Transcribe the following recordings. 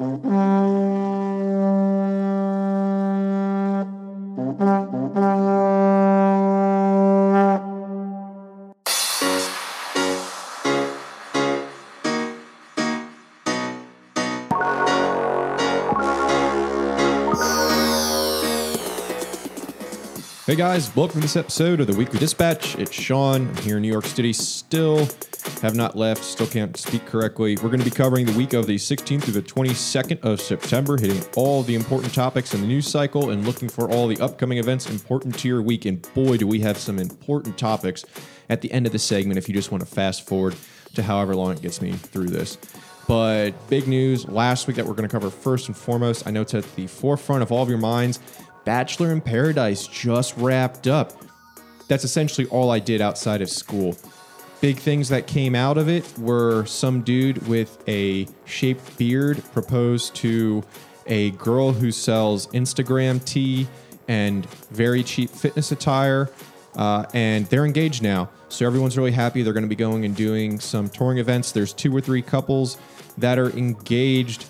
Hey guys, welcome to this episode of the Weekly Dispatch. It's Sean. I'm here in New York City still. Have not left, still can't speak correctly. We're going to be covering the week of the 16th through the 22nd of September, hitting all the important topics in the news cycle and looking for all the upcoming events important to your week. And boy, do we have some important topics at the end of the segment if you just want to fast forward to however long it gets me through this. But big news last week that we're going to cover first and foremost. I know it's at the forefront of all of your minds. Bachelor in Paradise just wrapped up. That's essentially all I did outside of school. Big things that came out of it were some dude with a shaped beard proposed to a girl who sells Instagram tea and very cheap fitness attire. Uh, and they're engaged now. So everyone's really happy. They're going to be going and doing some touring events. There's two or three couples that are engaged.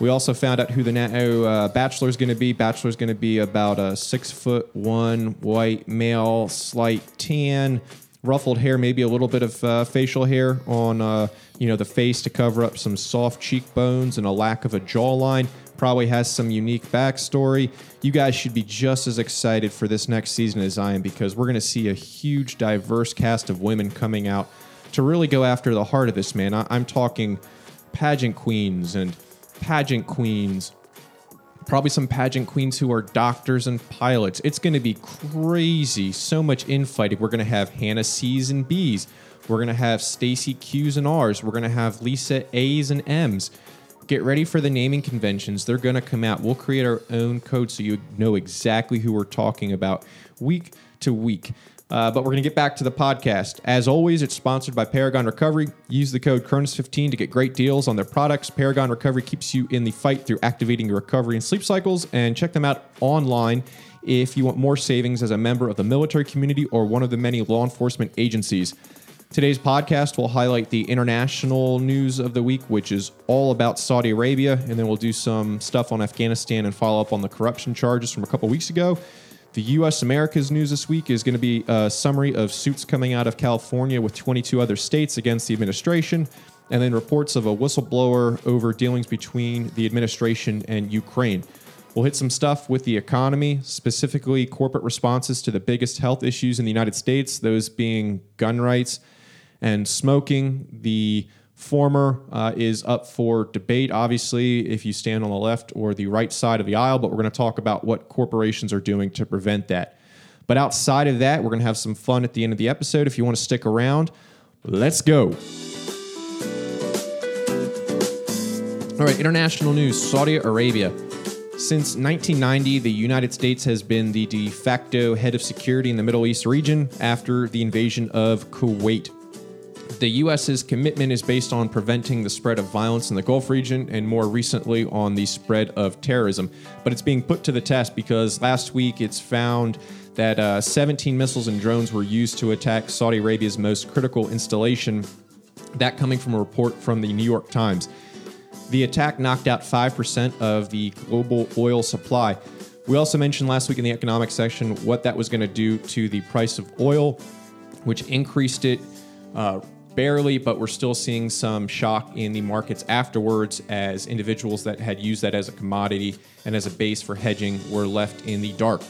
We also found out who the now uh, bachelor is going to be. Bachelor is going to be about a six foot one white male, slight tan, ruffled hair, maybe a little bit of uh, facial hair on uh, you know the face to cover up some soft cheekbones and a lack of a jawline. Probably has some unique backstory. You guys should be just as excited for this next season as I am because we're going to see a huge, diverse cast of women coming out to really go after the heart of this man. I- I'm talking pageant queens and pageant queens, probably some pageant queens who are doctors and pilots. It's going to be crazy. So much infighting. We're going to have Hannah C's and B's. We're going to have Stacy Q's and R's. We're going to have Lisa A's and M's. Get ready for the naming conventions. They're going to come out. We'll create our own code so you know exactly who we're talking about week to week. Uh, but we're going to get back to the podcast. As always, it's sponsored by Paragon Recovery. Use the code Cronus15 to get great deals on their products. Paragon Recovery keeps you in the fight through activating your recovery and sleep cycles. And check them out online if you want more savings as a member of the military community or one of the many law enforcement agencies. Today's podcast will highlight the international news of the week, which is all about Saudi Arabia, and then we'll do some stuff on Afghanistan and follow up on the corruption charges from a couple weeks ago. The U.S. America's news this week is going to be a summary of suits coming out of California with 22 other states against the administration, and then reports of a whistleblower over dealings between the administration and Ukraine. We'll hit some stuff with the economy, specifically corporate responses to the biggest health issues in the United States, those being gun rights and smoking. The former uh, is up for debate, obviously, if you stand on the left or the right side of the aisle, but we're going to talk about what corporations are doing to prevent that. But outside of that, we're going to have some fun at the end of the episode. If you want to stick around, let's go. All right, international news Saudi Arabia. Since 1990, the United States has been the de facto head of security in the Middle East region after the invasion of Kuwait. The U.S.'s commitment is based on preventing the spread of violence in the Gulf region and more recently on the spread of terrorism. But it's being put to the test because last week it's found that uh, 17 missiles and drones were used to attack Saudi Arabia's most critical installation. That coming from a report from the New York Times. The attack knocked out 5% of the global oil supply. We also mentioned last week in the economic section what that was going to do to the price of oil, which increased it uh, barely, but we're still seeing some shock in the markets afterwards as individuals that had used that as a commodity and as a base for hedging were left in the dark.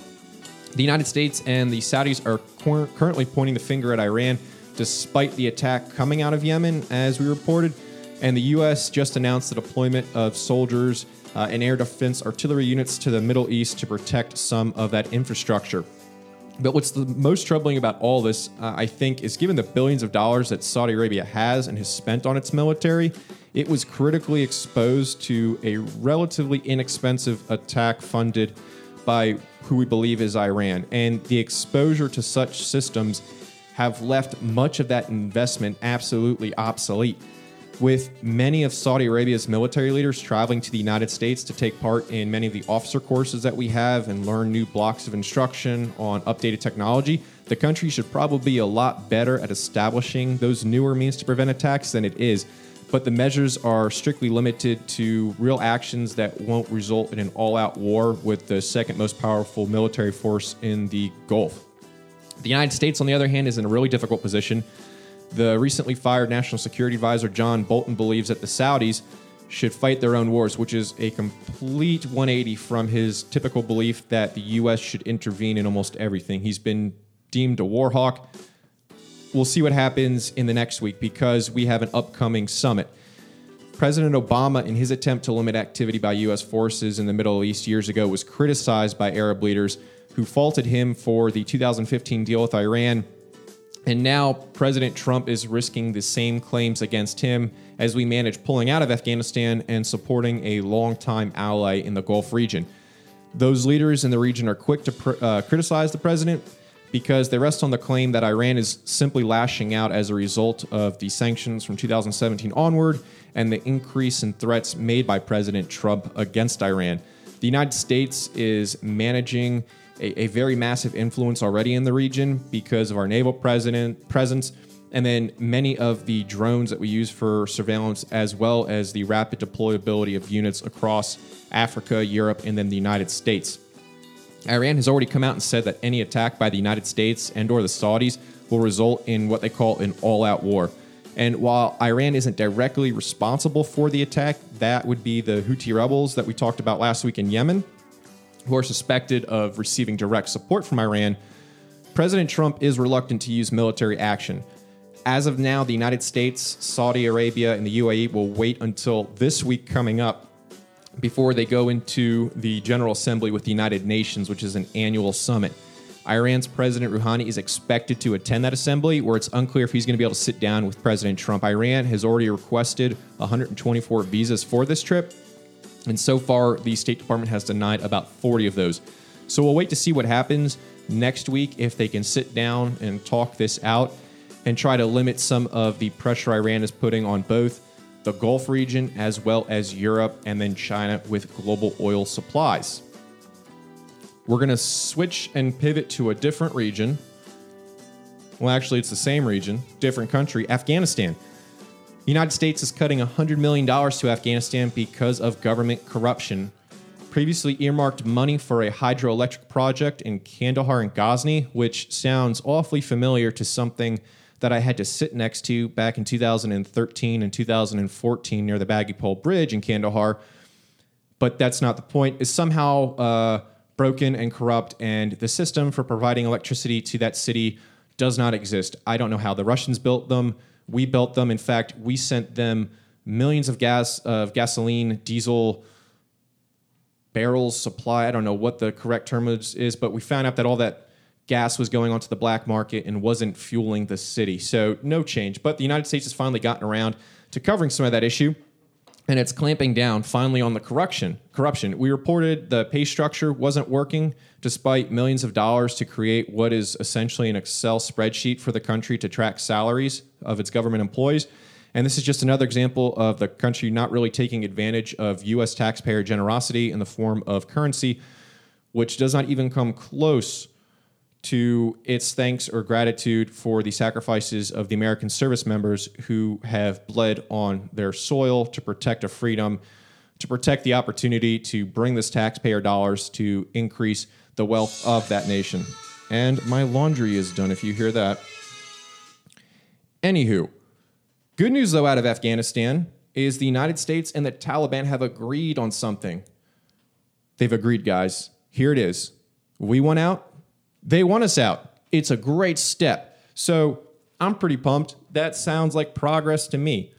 The United States and the Saudis are cor- currently pointing the finger at Iran despite the attack coming out of Yemen, as we reported. And the U.S. just announced the deployment of soldiers uh, and air defense artillery units to the Middle East to protect some of that infrastructure. But what's the most troubling about all this, uh, I think, is given the billions of dollars that Saudi Arabia has and has spent on its military, it was critically exposed to a relatively inexpensive attack funded by who we believe is Iran. And the exposure to such systems have left much of that investment absolutely obsolete with many of Saudi Arabia's military leaders traveling to the United States to take part in many of the officer courses that we have and learn new blocks of instruction on updated technology, the country should probably be a lot better at establishing those newer means to prevent attacks than it is. but the measures are strictly limited to real actions that won't result in an all out war with the second most powerful military force in the Gulf. The United States, on the other hand, is in a really difficult position. The recently fired National Security Advisor John Bolton believes that the Saudis should fight their own wars, which is a complete 180 from his typical belief that the U.S. should intervene in almost everything. He's been deemed a war hawk we'll see what happens in the next week because we have an upcoming summit. President Obama, in his attempt to limit activity by U.S. forces in the Middle East years ago, was criticized by Arab leaders who faulted him for the 2015 deal with Iran. And now President Trump is risking the same claims against him as we manage pulling out of Afghanistan and supporting a longtime ally in the Gulf region. Those leaders in the region are quick to pr- uh, criticize the president because they rest on the claim that Iran is simply lashing out as a result of the sanctions from 2017 onward and the increase in threats made by President Trump against Iran. The United States is managing a, a very massive influence already in the region because of our naval president, presence and then many of the drones that we use for surveillance, as well as the rapid deployability of units across Africa, Europe, and then the United States. Iran has already come out and said that any attack by the United States and or the Saudis will result in what they call an all-out war. And while Iran isn't directly responsible for the attack, that would be the Houthi rebels that we talked about last week in Yemen, who are suspected of receiving direct support from Iran. President Trump is reluctant to use military action. As of now, the United States, Saudi Arabia, and the UAE will wait until this week coming up before they go into the General Assembly with the United Nations, which is an annual summit. Iran's President Rouhani is expected to attend that assembly, where it's unclear if he's going to be able to sit down with President Trump. Iran has already requested 124 visas for this trip, and so far, the State Department has denied about 40 of those. So we'll wait to see what happens next week if they can sit down and talk this out and try to limit some of the pressure Iran is putting on both the Gulf region, as well as Europe and then China with global oil supplies. We're going to switch and pivot to a different region. Well, actually, it's the same region, different country, Afghanistan. The United States is cutting $100 million to Afghanistan because of government corruption. Previously earmarked money for a hydroelectric project in Kandahar and Ghazni, which sounds awfully familiar to something that I had to sit next to back in 2013 and 2014 near the Baggy Pole Bridge in Kandahar. But that's not the point. Is somehow uh, broken and corrupt, and the system for providing electricity to that city does not exist. I don't know how the Russians built them. We built them. In fact, we sent them millions of gas of gasoline, diesel barrels supply. I don't know what the correct term is, but we found out that all that gas was going onto the black market and wasn't fueling the city. So no change. But the United States has finally gotten around to covering some of that issue. And it's clamping down finally on the corruption. Corruption. We reported the pay structure wasn't working despite millions of dollars to create what is essentially an Excel spreadsheet for the country to track salaries of its government employees. And this is just another example of the country not really taking advantage of U.S. taxpayer generosity in the form of currency, which does not even come close to its thanks or gratitude for the sacrifices of the American service members who have bled on their soil to protect a freedom, to protect the opportunity to bring this taxpayer dollars to increase the wealth of that nation. And my laundry is done if you hear that. Anywho, good news though out of Afghanistan is the United States and the Taliban have agreed on something. They've agreed, guys. Here it is. We went out, they want us out. It's a great step. So I'm pretty pumped. That sounds like progress to me.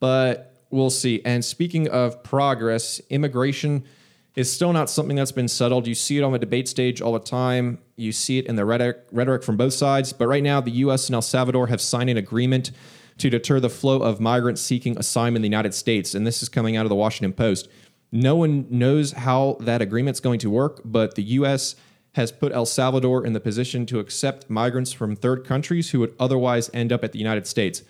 But we'll see. And speaking of progress, immigration is still not something that's been settled. You see it on the debate stage all the time. You see it in the rhetoric, rhetoric from both sides. But right now, the U.S. and El Salvador have signed an agreement to deter the flow of migrants seeking asylum in the United States. And this is coming out of the Washington Post. No one knows how that agreement's going to work, but the U.S has put El Salvador in the position to accept migrants from third countries who would otherwise end up at the United States.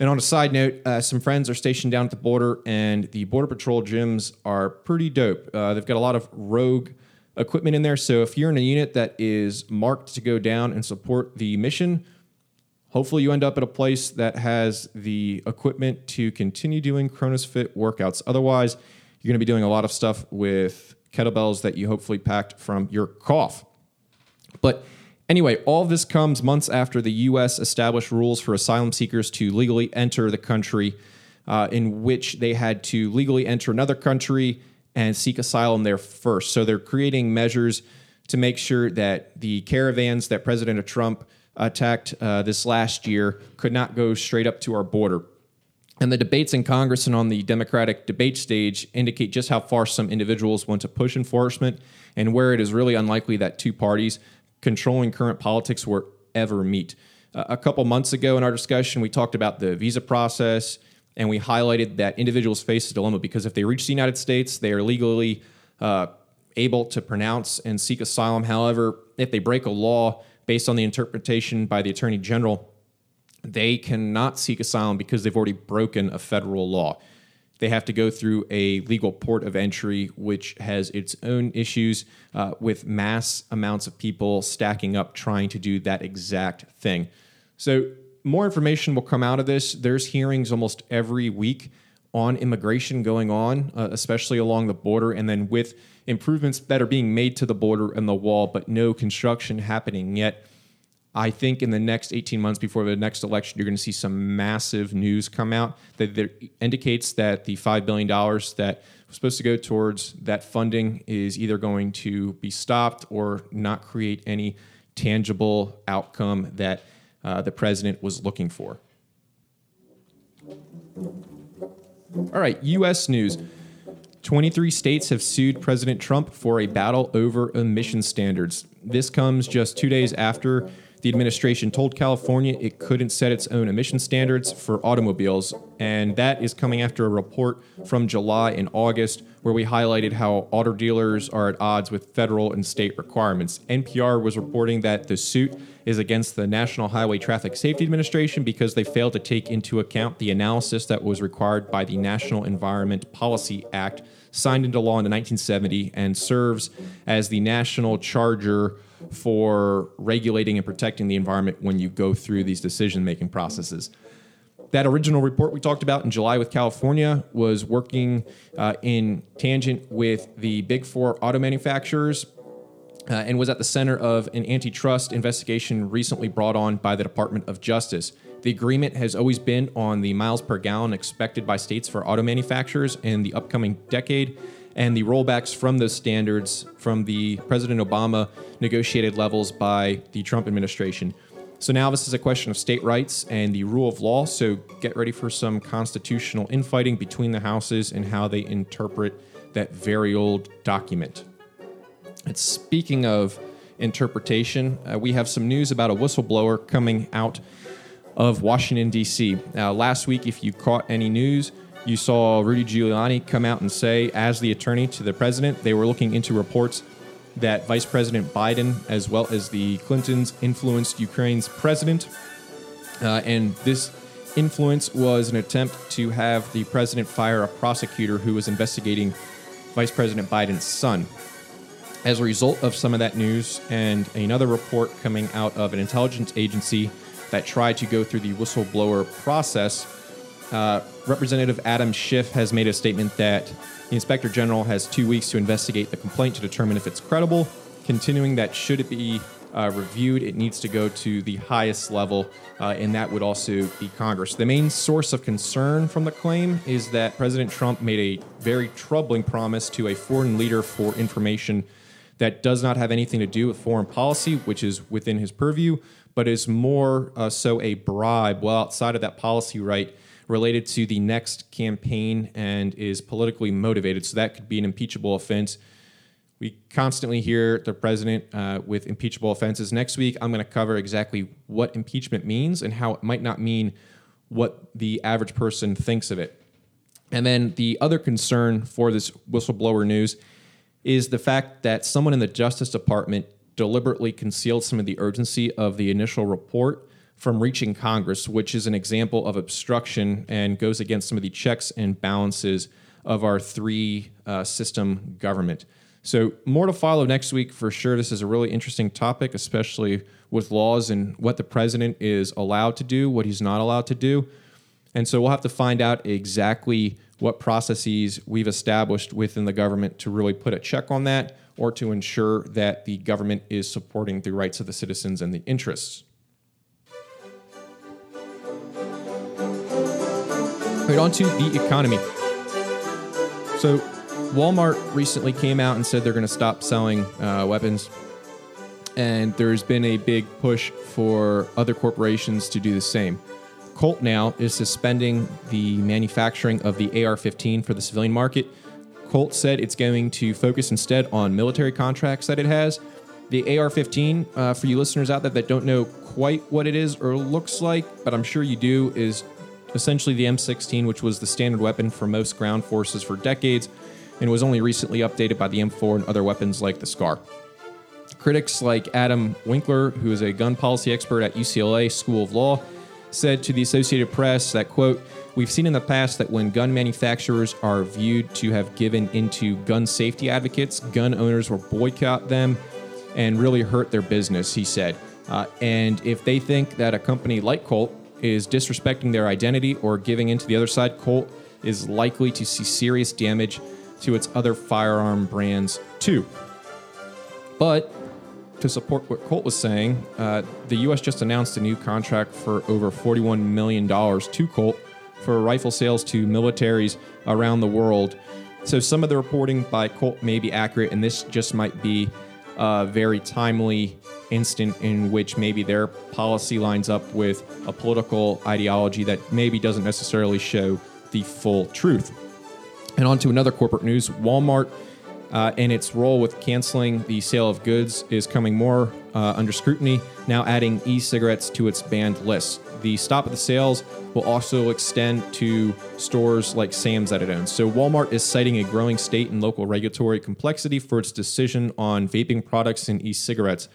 And on a side note, uh, some friends are stationed down at the border, and the Border Patrol gyms are pretty dope. Uh, they've got a lot of rogue equipment in there. So if you're in a unit that is marked to go down and support the mission, hopefully you end up at a place that has the equipment to continue doing Cronus Fit workouts. Otherwise, you're going to be doing a lot of stuff with kettlebells that you hopefully packed from your cough. But anyway, all this comes months after the U.S. established rules for asylum seekers to legally enter the country, uh, in which they had to legally enter another country and seek asylum there first. So they're creating measures to make sure that the caravans that President Trump attacked uh, this last year could not go straight up to our border. And the debates in Congress and on the Democratic debate stage indicate just how far some individuals want to push enforcement and where it is really unlikely that two parties controlling current politics will ever meet. Uh, a couple months ago in our discussion, we talked about the visa process and we highlighted that individuals face a dilemma because if they reach the United States, they are legally uh, able to pronounce and seek asylum. However, if they break a law based on the interpretation by the Attorney General, they cannot seek asylum because they've already broken a federal law. They have to go through a legal port of entry, which has its own issues uh, with mass amounts of people stacking up trying to do that exact thing. So, more information will come out of this. There's hearings almost every week on immigration going on, uh, especially along the border, and then with improvements that are being made to the border and the wall, but no construction happening yet. I think in the next 18 months before the next election, you're going to see some massive news come out that indicates that the $5 billion that was supposed to go towards that funding is either going to be stopped or not create any tangible outcome that uh, the president was looking for. All right, U.S. news. 23 states have sued President Trump for a battle over emission standards. This comes just two days after the administration told California it couldn't set its own emission standards for automobiles, and that is coming after a report from July and August where we highlighted how auto dealers are at odds with federal and state requirements. NPR was reporting that the suit is against the National Highway Traffic Safety Administration because they failed to take into account the analysis that was required by the National Environment Policy Act, signed into law in 1970 and serves as the national charger for regulating and protecting the environment when you go through these decision making processes. That original report we talked about in July with California was working uh, in tangent with the big four auto manufacturers uh, and was at the center of an antitrust investigation recently brought on by the Department of Justice. The agreement has always been on the miles per gallon expected by states for auto manufacturers in the upcoming decade and the rollbacks from those standards from the President Obama negotiated levels by the Trump administration. So now this is a question of state rights and the rule of law. So get ready for some constitutional infighting between the houses and how they interpret that very old document. And speaking of interpretation, uh, we have some news about a whistleblower coming out of Washington, D.C. Uh, last week, if you caught any news, you saw Rudy Giuliani come out and say, as the attorney to the president, they were looking into reports that Vice President Biden, as well as the Clintons, influenced Ukraine's president. Uh, and this influence was an attempt to have the president fire a prosecutor who was investigating Vice President Biden's son. As a result of some of that news and another report coming out of an intelligence agency that tried to go through the whistleblower process, uh, Representative Adam Schiff has made a statement that the Inspector General has two weeks to investigate the complaint to determine if it's credible, continuing that should it be uh, reviewed, it needs to go to the highest level, uh, and that would also be Congress. The main source of concern from the claim is that President Trump made a very troubling promise to a foreign leader for information that does not have anything to do with foreign policy, which is within his purview, but is more uh, so a bribe well outside of that policy right related to the next campaign and is politically motivated. So that could be an impeachable offense. We constantly hear the president uh, with impeachable offenses. Next week, I'm going to cover exactly what impeachment means and how it might not mean what the average person thinks of it. And then the other concern for this whistleblower news is the fact that someone in the Justice Department deliberately concealed some of the urgency of the initial report from reaching Congress, which is an example of obstruction and goes against some of the checks and balances of our three uh, system government. So, more to follow next week for sure. This is a really interesting topic, especially with laws and what the president is allowed to do, what he's not allowed to do. And so, we'll have to find out exactly what processes we've established within the government to really put a check on that or to ensure that the government is supporting the rights of the citizens and the interests. Right on to the economy. So, Walmart recently came out and said they're going to stop selling uh, weapons. And there's been a big push for other corporations to do the same. Colt now is suspending the manufacturing of the AR 15 for the civilian market. Colt said it's going to focus instead on military contracts that it has. The AR 15, uh, for you listeners out there that don't know quite what it is or looks like, but I'm sure you do, is essentially the M16, which was the standard weapon for most ground forces for decades and was only recently updated by the M4 and other weapons like the SCAR. Critics like Adam Winkler, who is a gun policy expert at UCLA School of Law, said to the Associated Press that, quote, We've seen in the past that when gun manufacturers are viewed to have given into gun safety advocates, gun owners will boycott them and really hurt their business, he said. Uh, and if they think that a company like Colt is disrespecting their identity or giving into the other side, Colt is likely to see serious damage to its other firearm brands too. But to support what Colt was saying, uh, the U.S. just announced a new contract for over $41 million to Colt for rifle sales to militaries around the world. So some of the reporting by Colt may be accurate, and this just might be a very timely instant in which maybe their policy lines up with a political ideology that maybe doesn't necessarily show the full truth. And on to another corporate news Walmart uh, and its role with canceling the sale of goods is coming more uh, under scrutiny, now adding e cigarettes to its banned list. The stop of the sales will also extend to stores like Sam's that it owns. So, Walmart is citing a growing state and local regulatory complexity for its decision on vaping products and e cigarettes.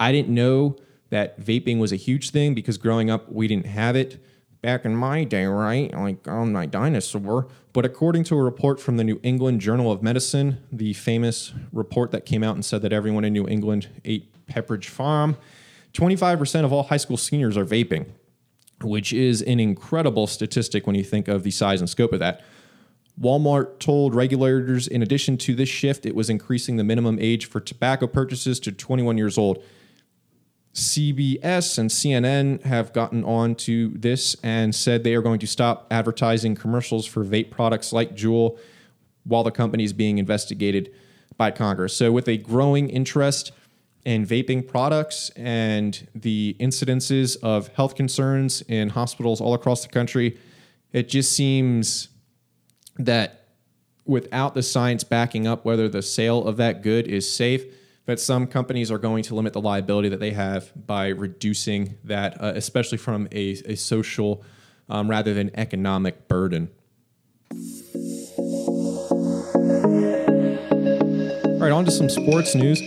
I didn't know that vaping was a huge thing because growing up, we didn't have it back in my day, right? Like on my dinosaur. But according to a report from the New England Journal of Medicine, the famous report that came out and said that everyone in New England ate Pepperidge Farm, 25% of all high school seniors are vaping, which is an incredible statistic when you think of the size and scope of that. Walmart told regulators, in addition to this shift, it was increasing the minimum age for tobacco purchases to 21 years old. CBS and CNN have gotten on to this and said they are going to stop advertising commercials for vape products like Juul while the company is being investigated by Congress. So, with a growing interest in vaping products and the incidences of health concerns in hospitals all across the country, it just seems that without the science backing up whether the sale of that good is safe, that some companies are going to limit the liability that they have by reducing that, uh, especially from a, a social um, rather than economic burden. All right, on to some sports news.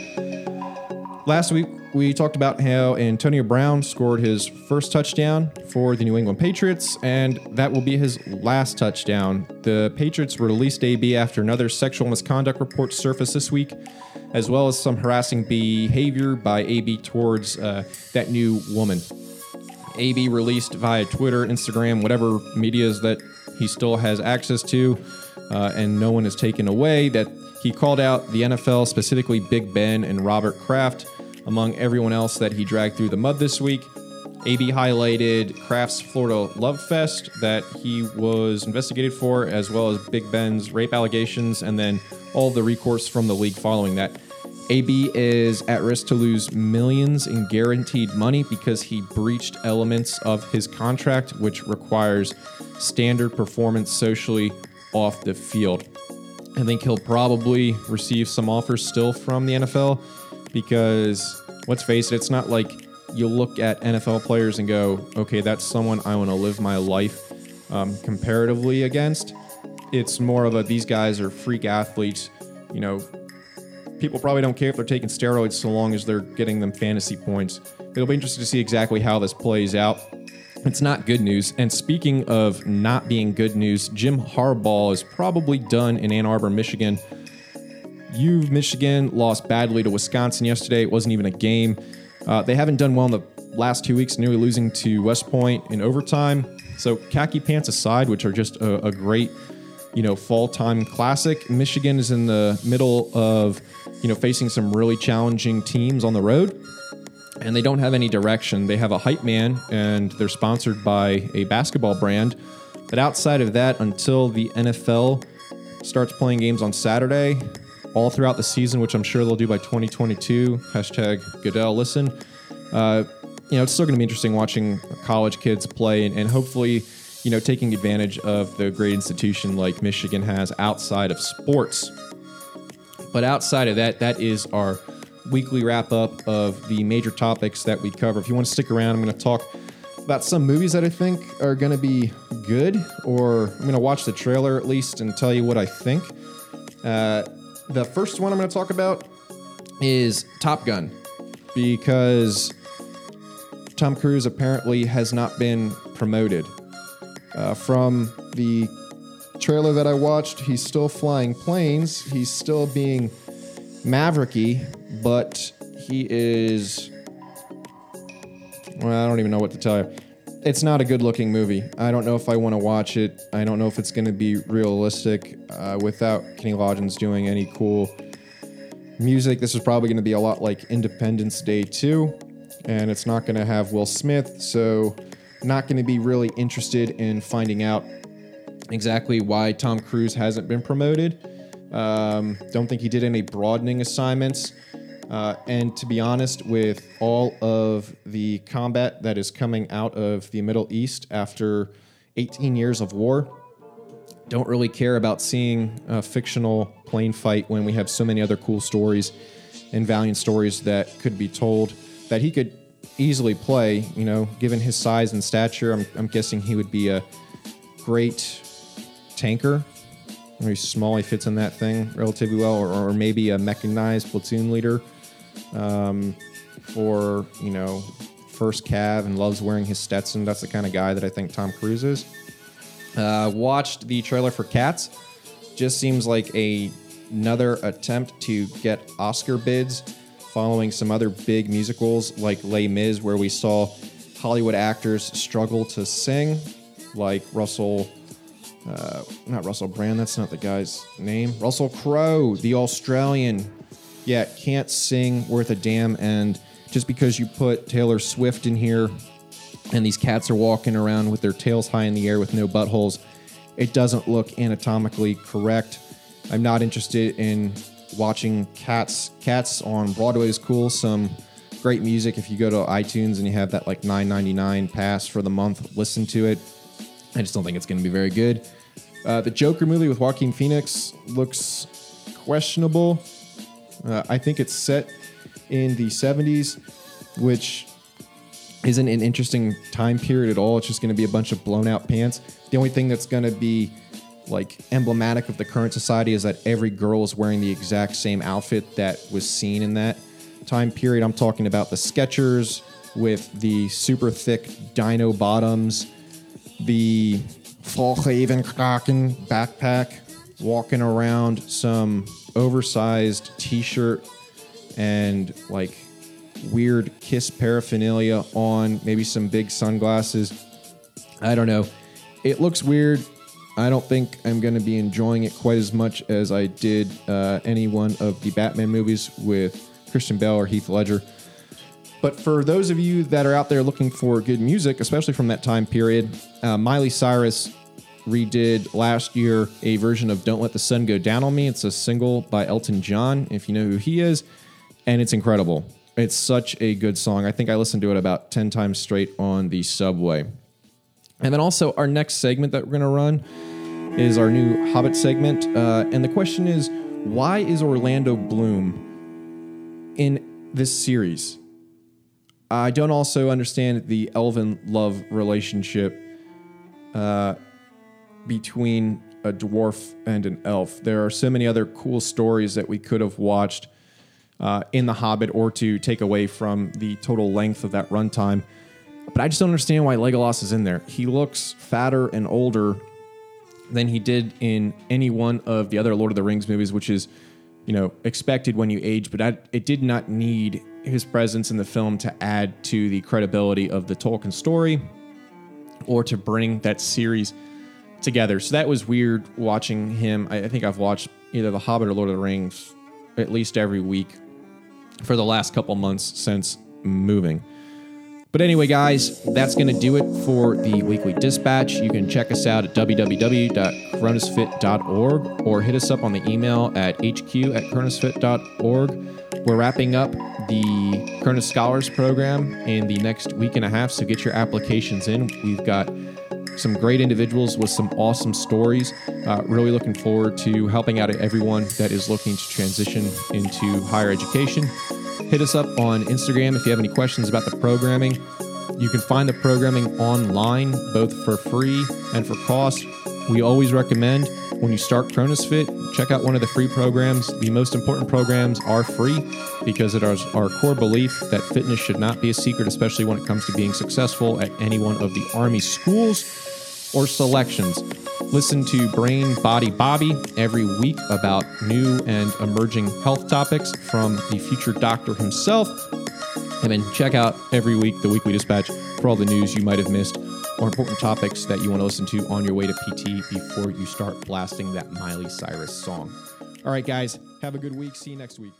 Last week, we talked about how Antonio Brown scored his first touchdown for the New England Patriots, and that will be his last touchdown. The Patriots released AB after another sexual misconduct report surfaced this week as well as some harassing behavior by AB towards uh, that new woman. AB released via Twitter, Instagram, whatever medias that he still has access to, uh, and no one is taken away, that he called out the NFL, specifically Big Ben and Robert Kraft, among everyone else that he dragged through the mud this week. AB highlighted Kraft's Florida Love Fest that he was investigated for, as well as Big Ben's rape allegations, and then all the recourse from the league following that. AB is at risk to lose millions in guaranteed money because he breached elements of his contract, which requires standard performance socially off the field. I think he'll probably receive some offers still from the NFL because let's face it, it's not like you look at NFL players and go, okay, that's someone I want to live my life um, comparatively against. It's more of a these guys are freak athletes. You know, people probably don't care if they're taking steroids so long as they're getting them fantasy points. It'll be interesting to see exactly how this plays out. It's not good news. And speaking of not being good news, Jim Harbaugh is probably done in Ann Arbor, Michigan. U Michigan lost badly to Wisconsin yesterday. It wasn't even a game. Uh, they haven't done well in the last two weeks, nearly losing to West Point in overtime. So khaki pants aside, which are just a, a great, you know, fall time classic. Michigan is in the middle of, you know, facing some really challenging teams on the road, and they don't have any direction. They have a hype man, and they're sponsored by a basketball brand. But outside of that, until the NFL starts playing games on Saturday, all throughout the season, which I'm sure they'll do by 2022. Hashtag Goodell listen. Uh, you know, it's still going to be interesting watching college kids play and, and hopefully, you know, taking advantage of the great institution like Michigan has outside of sports. But outside of that, that is our weekly wrap up of the major topics that we cover. If you want to stick around, I'm going to talk about some movies that I think are going to be good, or I'm going to watch the trailer at least and tell you what I think. Uh, the first one I'm going to talk about is Top Gun because Tom Cruise apparently has not been promoted. Uh, from the trailer that I watched, he's still flying planes, he's still being mavericky, but he is. Well, I don't even know what to tell you. It's not a good looking movie. I don't know if I want to watch it. I don't know if it's going to be realistic uh, without Kenny Loggins doing any cool music. This is probably going to be a lot like Independence Day 2, and it's not going to have Will Smith, so not going to be really interested in finding out exactly why Tom Cruise hasn't been promoted. Um, don't think he did any broadening assignments. Uh, and to be honest, with all of the combat that is coming out of the Middle East after 18 years of war, don't really care about seeing a fictional plane fight when we have so many other cool stories and valiant stories that could be told that he could easily play. You know, given his size and stature, I'm, I'm guessing he would be a great tanker. Very small, he fits in that thing relatively well, or, or maybe a mechanized platoon leader um, for you know first cav and loves wearing his Stetson. That's the kind of guy that I think Tom Cruise is. Uh, watched the trailer for Cats. Just seems like a another attempt to get Oscar bids, following some other big musicals like Les Mis, where we saw Hollywood actors struggle to sing, like Russell. Uh, not Russell Brand, that's not the guy's name. Russell Crowe, the Australian yeah, can't sing worth a damn. And just because you put Taylor Swift in here and these cats are walking around with their tails high in the air with no buttholes, it doesn't look anatomically correct. I'm not interested in watching cats. Cats on Broadway is cool. Some great music. If you go to iTunes and you have that like 9.99 pass for the month, listen to it. I just don't think it's going to be very good. Uh, the Joker movie with Joaquin Phoenix looks questionable. Uh, I think it's set in the 70s, which isn't an interesting time period at all. It's just going to be a bunch of blown out pants. The only thing that's going to be like emblematic of the current society is that every girl is wearing the exact same outfit that was seen in that time period. I'm talking about the Skechers with the super thick dino bottoms, the Fjällräven Kånken backpack, walking around some oversized t-shirt and like weird kiss paraphernalia on, maybe some big sunglasses. I don't know. It looks weird. I don't think I'm going to be enjoying it quite as much as I did uh, any one of the Batman movies with Christian Bale or Heath Ledger. But for those of you that are out there looking for good music, especially from that time period, uh, Miley Cyrus redid last year a version of Don't Let the Sun Go Down on Me. It's a single by Elton John, if you know who he is, and it's incredible. It's such a good song. I think I listened to it about 10 times straight on the subway. And then also, our next segment that we're going to run is our new Hobbit segment. Uh, and the question is why is Orlando Bloom in this series? I don't also understand the elven love relationship. Uh, between a dwarf and an elf. There are so many other cool stories that we could have watched uh, in The Hobbit or to take away from the total length of that runtime. But I just don't understand why Legolas is in there. He looks fatter and older than he did in any one of the other Lord of the Rings movies, which is you know, expected when you age, but I, it did not need his presence in the film to add to the credibility of the Tolkien story or to bring that series together. So that was weird watching him. I, I think I've watched either The Hobbit or Lord of the Rings at least every week for the last couple months since moving. But anyway, guys, that's going to do it for the weekly dispatch. You can check us out at www.cronusfit.org or hit us up on the email at hq at cronusfit.org. We're wrapping up the Cronus Scholars program in the next week and a half, so get your applications in. We've got some great individuals with some awesome stories. Uh, really looking forward to helping out everyone that is looking to transition into higher education. Hit us up on Instagram if you have any questions about the programming. You can find the programming online, both for free and for cost. We always recommend when you start Cronus Fit, check out one of the free programs. The most important programs are free because it is our core belief that fitness should not be a secret, especially when it comes to being successful at any one of the Army schools or selections. Listen to Brain Body Bobby every week about new and emerging health topics from the future doctor himself. And then check out every week the Weekly Dispatch for all the news you might have missed or important topics that you want to listen to on your way to PT before you start blasting that Miley Cyrus song. All right, guys, have a good week. See you next week.